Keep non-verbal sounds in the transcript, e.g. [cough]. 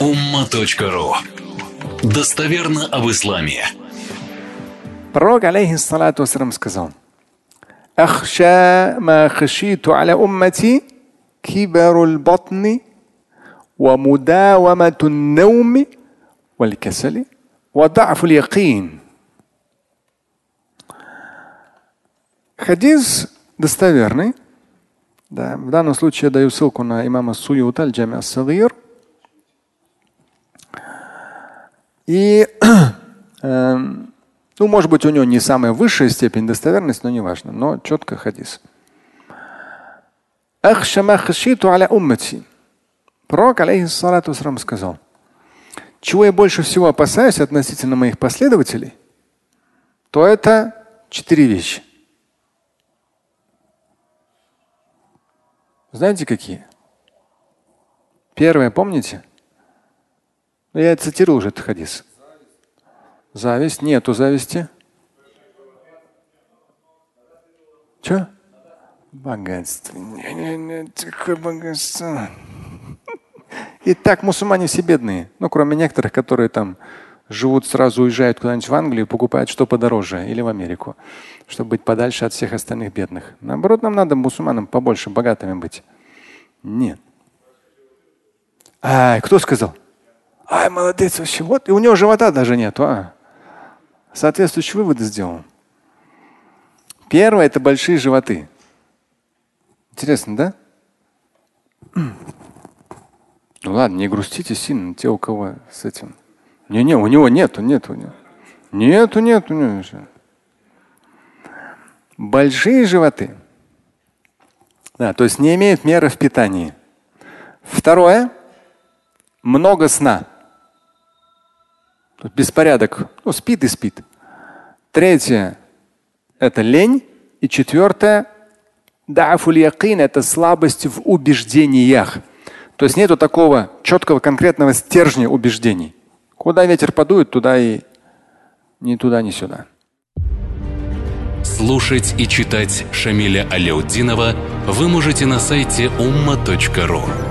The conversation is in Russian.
umma.ru Достоверно об исламе. Пророк, алейхиссалату вассалам, сказал, أخشى ما خشيت على أمتي كبر البطن ومداومة النوم والكسل وضعف اليقين Хадис достоверный. Да, в данном случае я даю ссылку на имама Суюта, Аль-Джами Ас-Сагир. И, [clears throat] э, ну, может быть, у него не самая высшая степень достоверности, но не важно, но четко хадис. Пророк, алейхиссалату сказал, чего я больше всего опасаюсь относительно моих последователей, то это четыре вещи. Знаете какие? Первое, помните? Ну, я цитировал уже этот хадис. Зависть. Нету зависти. Че? Богатство. Не, не, не, такое богатство. И так мусульмане все бедные. Ну, кроме некоторых, которые там живут, сразу уезжают куда-нибудь в Англию, покупают что подороже или в Америку, чтобы быть подальше от всех остальных бедных. Наоборот, нам надо мусульманам побольше богатыми быть. Нет. А, кто сказал? Ай, молодец вообще. Вот, и у него живота даже нет. А. Соответствующие выводы сделал. Первое – это большие животы. Интересно, да? Ну ладно, не грустите сильно, те, у кого с этим. Не-не, у него нету, нету. Нету, нету, нету. Большие животы. Да, то есть не имеют меры в питании. Второе – много сна. Беспорядок. Ну, спит и спит. Третье – это лень. И четвертое – это слабость в убеждениях. То есть нету такого четкого конкретного стержня убеждений. Куда ветер подует, туда и ни туда, ни сюда. Слушать и читать Шамиля Аляутдинова вы можете на сайте umma.ru.